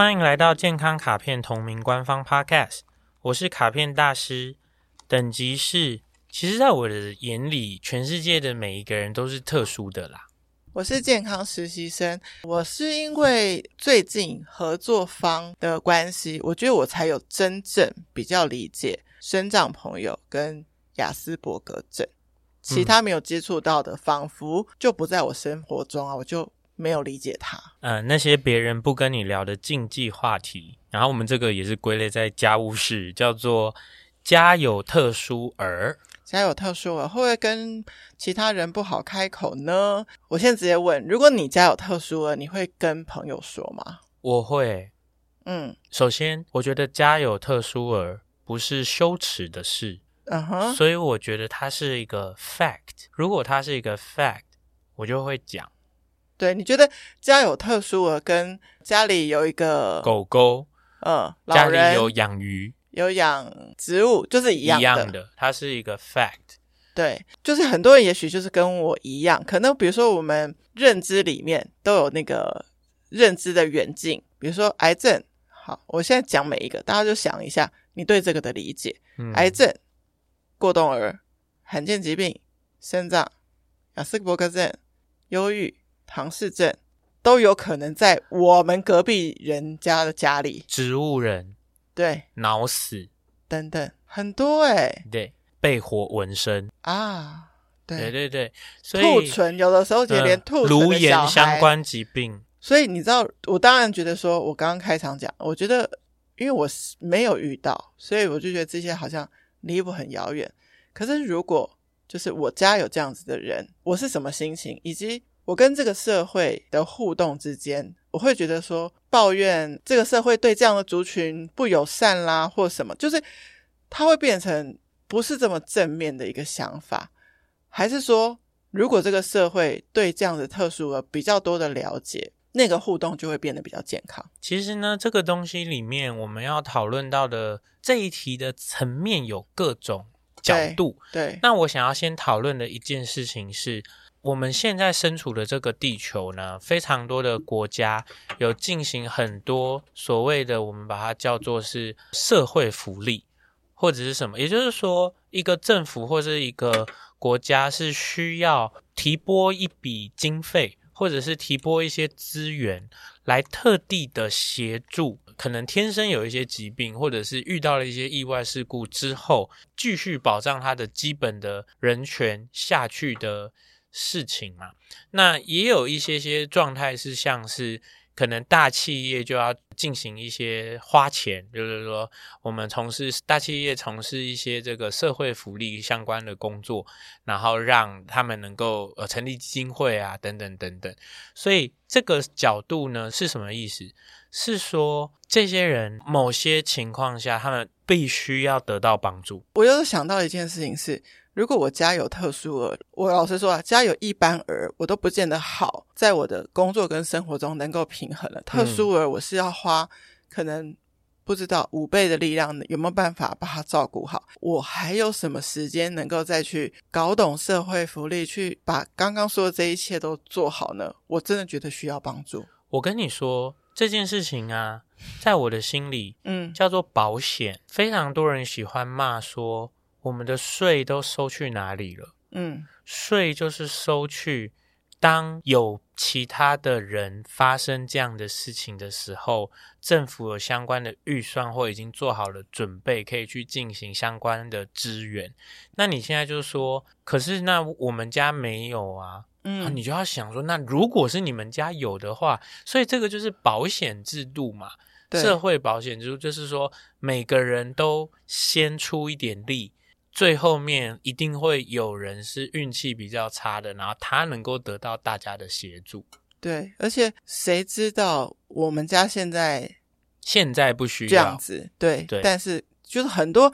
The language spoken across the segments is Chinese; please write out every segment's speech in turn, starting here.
欢迎来到健康卡片同名官方 Podcast，我是卡片大师，等级是，其实在我的眼里，全世界的每一个人都是特殊的啦。我是健康实习生，我是因为最近合作方的关系，我觉得我才有真正比较理解生长朋友跟雅斯伯格症，其他没有接触到的，仿佛就不在我生活中啊，我就没有理解他。嗯、呃，那些别人不跟你聊的禁忌话题，然后我们这个也是归类在家务事，叫做家有特殊儿。家有特殊儿，会不会跟其他人不好开口呢？我现在直接问：如果你家有特殊儿，你会跟朋友说吗？我会。嗯，首先，我觉得家有特殊儿不是羞耻的事。嗯哼。所以我觉得它是一个 fact。如果它是一个 fact，我就会讲。对，你觉得家有特殊儿跟家里有一个狗狗，嗯，家里有养鱼。有养植物就是一样的，一样的，它是一个 fact。对，就是很多人也许就是跟我一样，可能比如说我们认知里面都有那个认知的远近，比如说癌症。好，我现在讲每一个，大家就想一下你对这个的理解。嗯、癌症、过动儿、罕见疾病、肾脏、亚斯伯格症、忧郁、唐氏症，都有可能在我们隔壁人家的家里。植物人。对，脑死等等很多哎、欸，对，被火纹身啊，对对对对，所以兔唇有的时候也连兔颅颜、呃、相关疾病，所以你知道，我当然觉得说，我刚刚开场讲，我觉得因为我没有遇到，所以我就觉得这些好像离我很遥远。可是如果就是我家有这样子的人，我是什么心情，以及我跟这个社会的互动之间。我会觉得说，抱怨这个社会对这样的族群不友善啦，或什么，就是它会变成不是这么正面的一个想法，还是说，如果这个社会对这样的特殊的比较多的了解，那个互动就会变得比较健康。其实呢，这个东西里面我们要讨论到的这一题的层面有各种角度。对，对。那我想要先讨论的一件事情是。我们现在身处的这个地球呢，非常多的国家有进行很多所谓的，我们把它叫做是社会福利，或者是什么，也就是说，一个政府或者一个国家是需要提拨一笔经费，或者是提拨一些资源，来特地的协助，可能天生有一些疾病，或者是遇到了一些意外事故之后，继续保障他的基本的人权下去的。事情嘛，那也有一些些状态是像是可能大企业就要进行一些花钱，就是说我们从事大企业从事一些这个社会福利相关的工作，然后让他们能够呃成立基金会啊等等等等。所以这个角度呢是什么意思？是说这些人某些情况下他们必须要得到帮助。我又想到一件事情是。如果我家有特殊儿，我老实说啊，家有一般儿，我都不见得好，在我的工作跟生活中能够平衡了。特殊儿，我是要花可能不知道五倍的力量，有没有办法把他照顾好？我还有什么时间能够再去搞懂社会福利，去把刚刚说的这一切都做好呢？我真的觉得需要帮助。我跟你说这件事情啊，在我的心里，嗯，叫做保险。非常多人喜欢骂说。我们的税都收去哪里了？嗯，税就是收去，当有其他的人发生这样的事情的时候，政府有相关的预算或已经做好了准备，可以去进行相关的支援。那你现在就说，可是那我们家没有啊？嗯，啊，你就要想说，那如果是你们家有的话，所以这个就是保险制度嘛，对，社会保险制度就是说，每个人都先出一点力。最后面一定会有人是运气比较差的，然后他能够得到大家的协助。对，而且谁知道我们家现在现在不需要这样子？对对，但是就是很多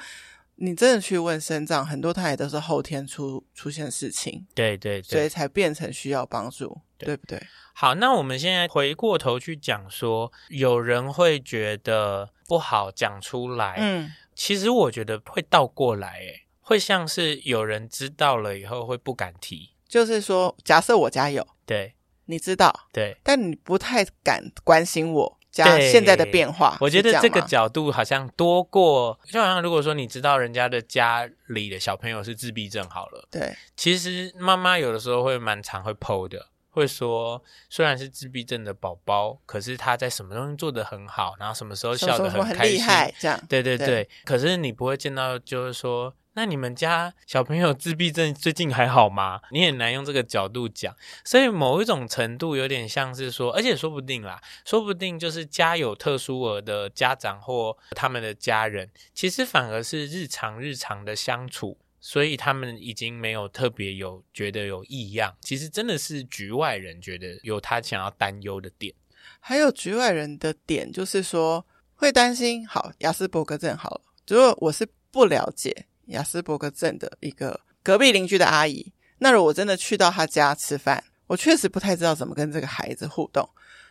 你真的去问身障，很多他也都是后天出出现事情，对对对，所以才变成需要帮助，对，对不对？好，那我们现在回过头去讲说，有人会觉得不好讲出来，嗯，其实我觉得会倒过来，诶。会像是有人知道了以后会不敢提，就是说，假设我家有，对，你知道，对，但你不太敢关心我加现在的变化。我觉得这个角度好像多过，就好像如果说你知道人家的家里的小朋友是自闭症好了，对，其实妈妈有的时候会蛮常会 po 的。会说，虽然是自闭症的宝宝，可是他在什么东西做得很好，然后什么时候笑得很开心，很厉害，这样。对对对，对。可是你不会见到，就是说，那你们家小朋友自闭症最近还好吗？你很难用这个角度讲。所以某一种程度有点像是说，而且说不定啦，说不定就是家有特殊儿的家长或他们的家人，其实反而是日常日常的相处。所以他们已经没有特别有觉得有异样，其实真的是局外人觉得有他想要担忧的点。还有局外人的点就是说会担心，好，亚斯伯格症好了，如果我是不了解雅斯伯格镇的一个隔壁邻居的阿姨，那如果真的去到他家吃饭，我确实不太知道怎么跟这个孩子互动。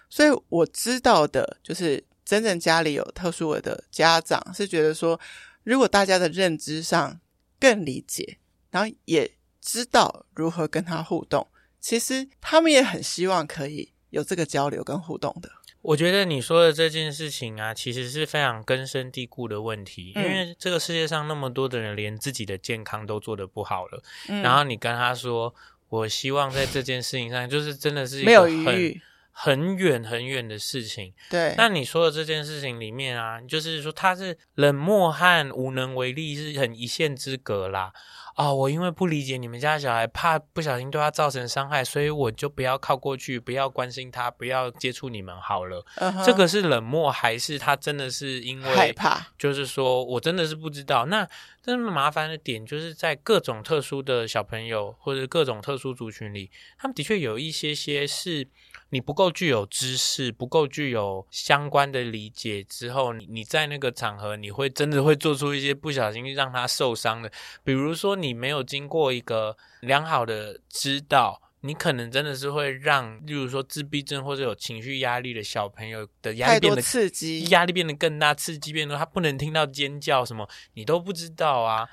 所以我知道的就是，真正家里有特殊的家长是觉得说，如果大家的认知上。更理解，然后也知道如何跟他互动。其实他们也很希望可以有这个交流跟互动的。我觉得你说的这件事情啊，其实是非常根深蒂固的问题。嗯。因为这个世界上那么多的人，连自己的健康都做得不好了。嗯。然后你跟他说，我希望在这件事情上，就是真的是一个很没有余裕。很远很远的事情，对。那你说的这件事情里面啊，就是说他是冷漠和无能为力是很一线之隔啦。啊、哦，我因为不理解你们家小孩，怕不小心对他造成伤害，所以我就不要靠过去，不要关心他，不要接触你们好了。Uh-huh. 这个是冷漠，还是他真的是因为害怕？就是说我真的是不知道。那这么麻烦的点，就是在各种特殊的小朋友或者各种特殊族群里，他们的确有一些些是。你不够具有知识，不够具有相关的理解之后，你你在那个场合，你会真的会做出一些不小心让他受伤的。比如说，你没有经过一个良好的指导，你可能真的是会让，例如说自闭症或者有情绪压力的小朋友的压力变得刺激，压力变得更大，刺激变多，他不能听到尖叫什么，你都不知道啊。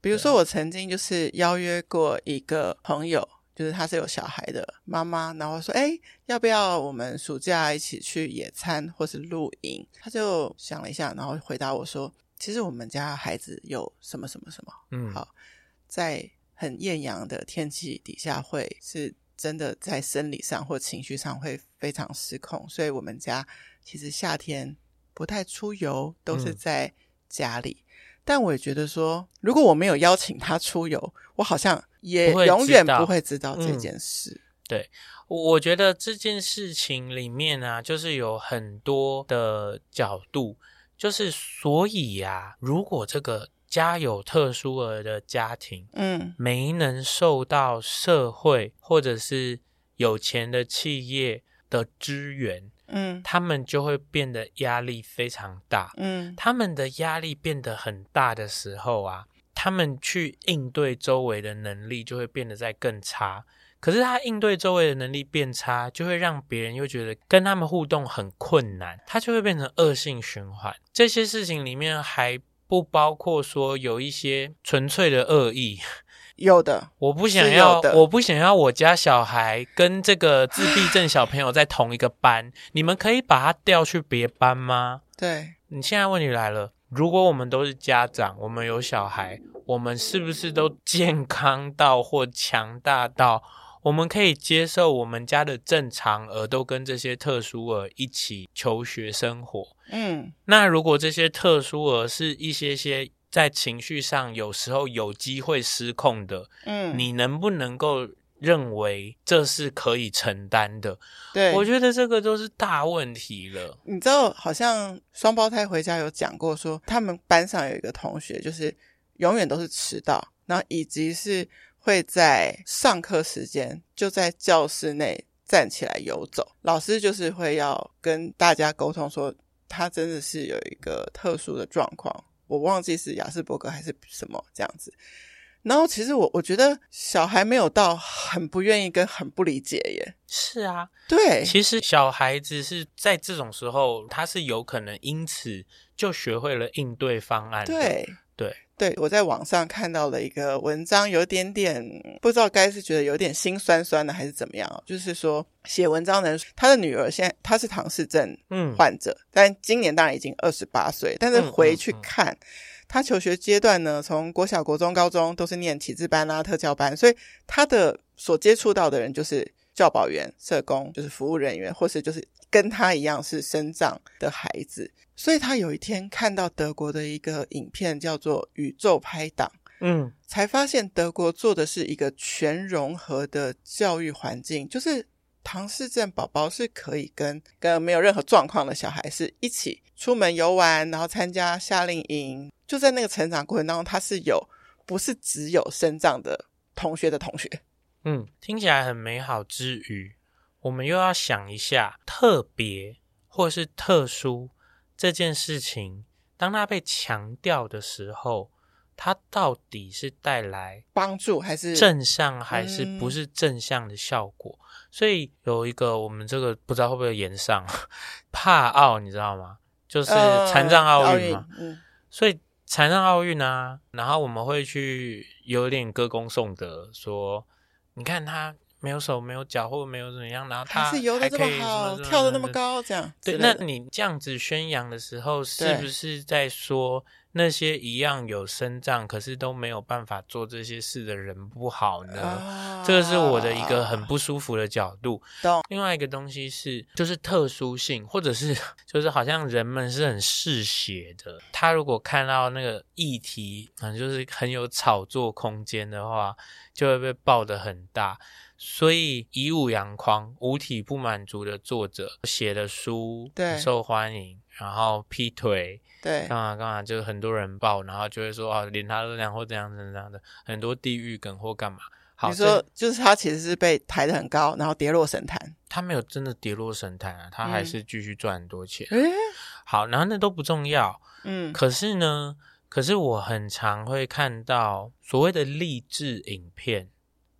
比如说，我曾经就是邀约过一个朋友。就是他是有小孩的妈妈，然后说：“哎，要不要我们暑假一起去野餐或是露营？”他就想了一下，然后回答我说：“其实我们家孩子有什么什么什么，嗯，好，在很艳阳的天气底下，会是真的在生理上或情绪上会非常失控，所以我们家其实夏天不太出游，都是在家里。嗯、但我也觉得说，如果我没有邀请他出游，我好像……也永远不会知道这件事。嗯、对，我觉得这件事情里面啊，就是有很多的角度，就是所以呀、啊，如果这个家有特殊儿的家庭，嗯，没能受到社会或者是有钱的企业的支援，嗯，他们就会变得压力非常大，嗯，他们的压力变得很大的时候啊。他们去应对周围的能力就会变得在更差，可是他应对周围的能力变差，就会让别人又觉得跟他们互动很困难，他就会变成恶性循环。这些事情里面还不包括说有一些纯粹的恶意，有的，我不想要，我不想要我家小孩跟这个自闭症小朋友在同一个班，你们可以把他调去别班吗？对，你现在问题来了，如果我们都是家长，我们有小孩。我们是不是都健康到或强大到，我们可以接受我们家的正常儿都跟这些特殊儿一起求学生活？嗯，那如果这些特殊儿是一些些在情绪上有时候有机会失控的，嗯，你能不能够认为这是可以承担的？对，我觉得这个都是大问题了。你知道，好像双胞胎回家有讲过说，说他们班上有一个同学就是。永远都是迟到，然后以及是会在上课时间就在教室内站起来游走。老师就是会要跟大家沟通说，他真的是有一个特殊的状况，我忘记是雅斯伯格还是什么这样子。然后其实我我觉得小孩没有到很不愿意跟很不理解耶。是啊，对，其实小孩子是在这种时候，他是有可能因此就学会了应对方案。对对对，我在网上看到了一个文章，有点点不知道该是觉得有点心酸酸的还是怎么样。就是说写文章的人，他的女儿现在她是唐氏症嗯患者，嗯、但今年当然已经二十八岁，但是回去看。嗯嗯嗯他求学阶段呢，从国小、国中、高中都是念启智班啊、特教班，所以他的所接触到的人就是教保员、社工，就是服务人员，或是就是跟他一样是生长的孩子。所以他有一天看到德国的一个影片，叫做《宇宙拍档》，嗯，才发现德国做的是一个全融合的教育环境，就是。唐氏症宝宝是可以跟跟没有任何状况的小孩是一起出门游玩，然后参加夏令营。就在那个成长过程当中，他是有不是只有生长的同学的同学。嗯，听起来很美好之余，我们又要想一下特别或是特殊这件事情，当它被强调的时候。它到底是带来帮助还是正向，还是不是正向的效果？嗯、所以有一个我们这个不知道会不会延上 帕奥，你知道吗？就是残障奥运嘛。呃、所以残障奥运啊，然后我们会去有点歌功颂德，说你看他没有手没有脚或者没有怎么样，然后他还可以游得这么好，跳得那么高，这样对。那你这样子宣扬的时候，是不是在说？那些一样有身障，可是都没有办法做这些事的人不好呢？啊、这个是我的一个很不舒服的角度。懂另外一个东西是，就是特殊性，或者是就是好像人们是很嗜血的。他如果看到那个议题，可能就是很有炒作空间的话，就会被爆得很大。所以以武扬匡，五体不满足的作者写的书很受欢迎，然后劈腿。对，干嘛干嘛，就是很多人报，然后就会说啊，连他都这样或这样这样的，很多地域梗或干嘛。好，你说就是他其实是被抬得很高，然后跌落神坛。他没有真的跌落神坛啊，他还是继续赚很多钱。嗯，好，然后那都不重要。嗯，可是呢，可是我很常会看到所谓的励志影片，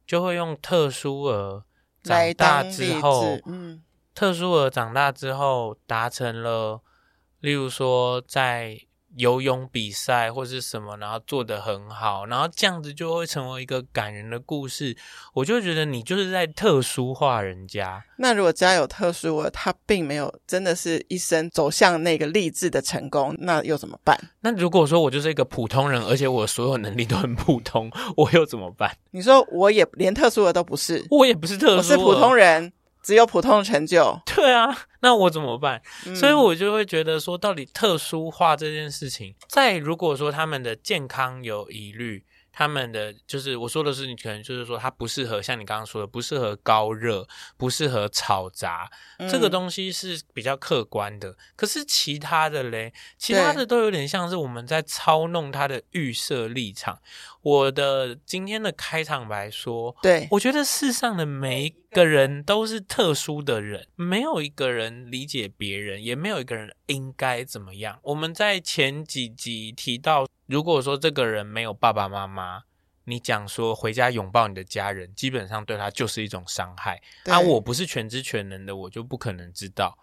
就会用特殊儿长大之后，嗯，特殊儿长大之后达成了。例如说，在游泳比赛或是什么，然后做得很好，然后这样子就会成为一个感人的故事。我就觉得你就是在特殊化人家。那如果家有特殊，他并没有真的是一生走向那个励志的成功，那又怎么办？那如果说我就是一个普通人，而且我所有能力都很普通，我又怎么办？你说我也连特殊的都不是，我也不是特殊，我是普通人。只有普通的成就，对啊，那我怎么办？嗯、所以我就会觉得说，到底特殊化这件事情，在如果说他们的健康有疑虑。他们的就是我说的是，你可能就是说，它不适合像你刚刚说的，不适合高热，不适合炒杂，嗯、这个东西是比较客观的。可是其他的嘞，其他的都有点像是我们在操弄他的预设立场。我的今天的开场白说，对，我觉得世上的每一个人都是特殊的人，没有一个人理解别人，也没有一个人应该怎么样。我们在前几集提到。如果说这个人没有爸爸妈妈，你讲说回家拥抱你的家人，基本上对他就是一种伤害。对啊，我不是全知全能的，我就不可能知道。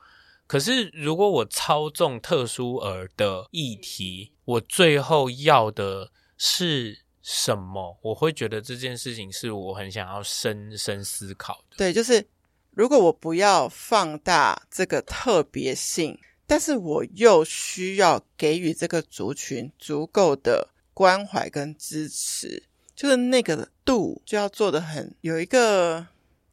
可是如果我操纵特殊儿的议题，我最后要的是什么？我会觉得这件事情是我很想要深深思考的。对，就是如果我不要放大这个特别性。但是我又需要给予这个族群足够的关怀跟支持，就是那个度就要做的很有一个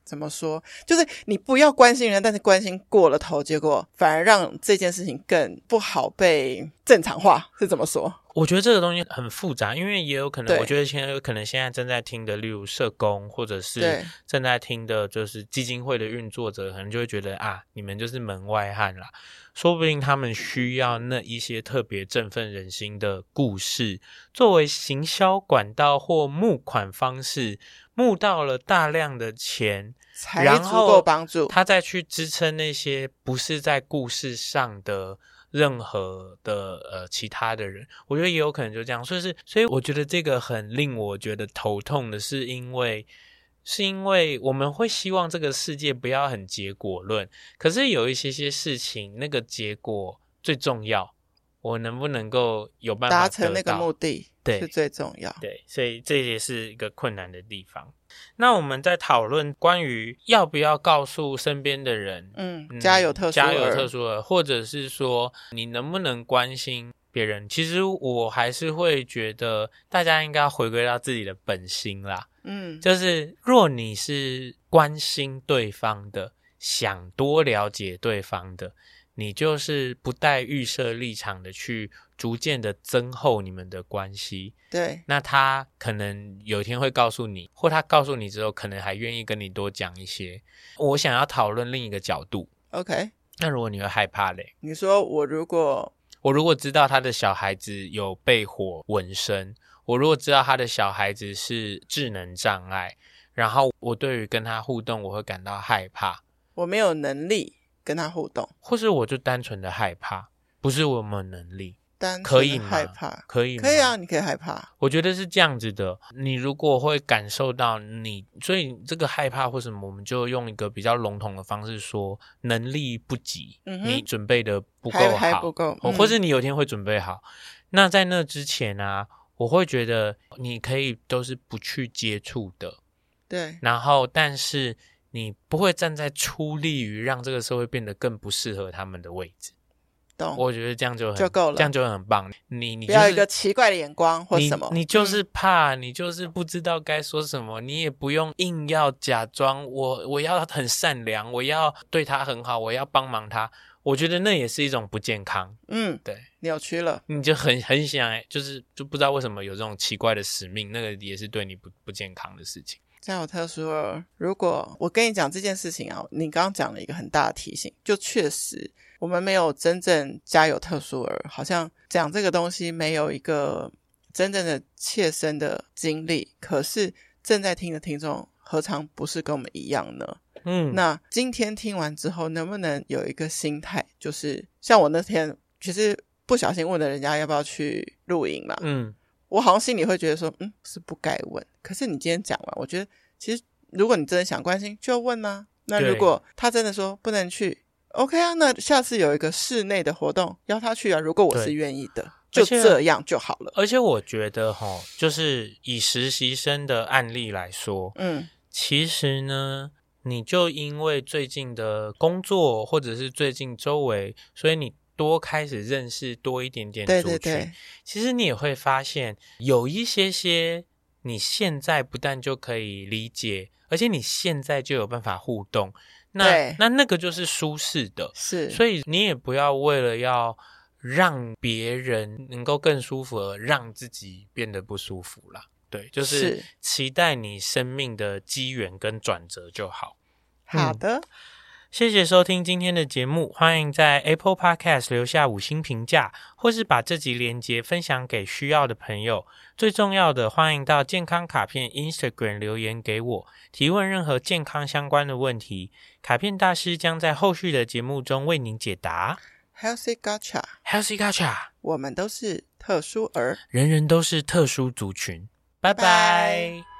怎么说，就是你不要关心人，但是关心过了头，结果反而让这件事情更不好被正常化，是怎么说？我觉得这个东西很复杂，因为也有可能，我觉得现在有可能现在正在听的，例如社工，或者是正在听的，就是基金会的运作者，可能就会觉得啊，你们就是门外汉啦。说不定他们需要那一些特别振奋人心的故事，作为行销管道或募款方式，募到了大量的钱，才足够帮助他再去支撑那些不是在故事上的任何的呃其他的人。我觉得也有可能就这样，所以是，所以我觉得这个很令我觉得头痛的是，因为是因为我们会希望这个世界不要很结果论，可是有一些些事情，那个结果最重要。我能不能够有办法达成那个目的，对，是最重要。对，所以这也是一个困难的地方。那我们在讨论关于要不要告诉身边的人，嗯，家有特家有特殊的，或者是说你能不能关心别人？其实我还是会觉得大家应该要回归到自己的本心啦。嗯，就是若你是关心对方的，想多了解对方的。你就是不带预设立场的去逐渐的增厚你们的关系，对。那他可能有一天会告诉你，或他告诉你之后，可能还愿意跟你多讲一些。我想要讨论另一个角度，OK。那如果你会害怕嘞？你说我如果我如果知道他的小孩子有被火纹身，我如果知道他的小孩子是智能障碍，然后我对于跟他互动，我会感到害怕，我没有能力。跟他互动，或是我就单纯的害怕，不是我们能力，单可以害怕，可以，可以啊，你可以害怕。我觉得是这样子的，你如果会感受到你，所以这个害怕或什么，我们就用一个比较笼统的方式说，能力不及，嗯、你准备的不够好，还不够，嗯、或是你有一天会准备好。那在那之前啊，我会觉得你可以都是不去接触的，对，然后但是。你不会站在出力于让这个社会变得更不适合他们的位置，懂？我觉得这样就很就够了，这样就很棒。你你、就是、不要一个奇怪的眼光或什么，你，你就是怕，嗯、你就是不知道该说什么，你也不用硬要假装我我要很善良，我要对他很好，我要帮忙他。我觉得那也是一种不健康。嗯，对，扭曲了，你就很很想，就是就不知道为什么有这种奇怪的使命，那个也是对你不不健康的事情。家有特殊儿，如果我跟你讲这件事情啊，你刚刚讲了一个很大的提醒，就确实我们没有真正家有特殊儿，好像讲这个东西没有一个真正的切身的经历。可是正在听的听众何尝不是跟我们一样呢？嗯，那今天听完之后，能不能有一个心态，就是像我那天其实不小心问了人家要不要去露营嘛？嗯。我好像心里会觉得说，嗯，是不该问。可是你今天讲完，我觉得其实如果你真的想关心，就问啊。那如果他真的说不能去，OK 啊，那下次有一个室内的活动邀他去啊。如果我是愿意的，就这样就好了。而且我觉得哈，就是以实习生的案例来说，嗯，其实呢，你就因为最近的工作或者是最近周围，所以你。多开始认识多一点点族群，对对对，其实你也会发现有一些些你现在不但就可以理解，而且你现在就有办法互动，那那那个就是舒适的，是，所以你也不要为了要让别人能够更舒服而让自己变得不舒服啦。对，就是期待你生命的机缘跟转折就好。好的。嗯谢谢收听今天的节目，欢迎在 Apple Podcast 留下五星评价，或是把这集连接分享给需要的朋友。最重要的，欢迎到健康卡片 Instagram 留言给我，提问任何健康相关的问题，卡片大师将在后续的节目中为您解答。Healthy Gacha，Healthy Gacha，我们都是特殊儿，人人都是特殊族群。拜拜。拜拜。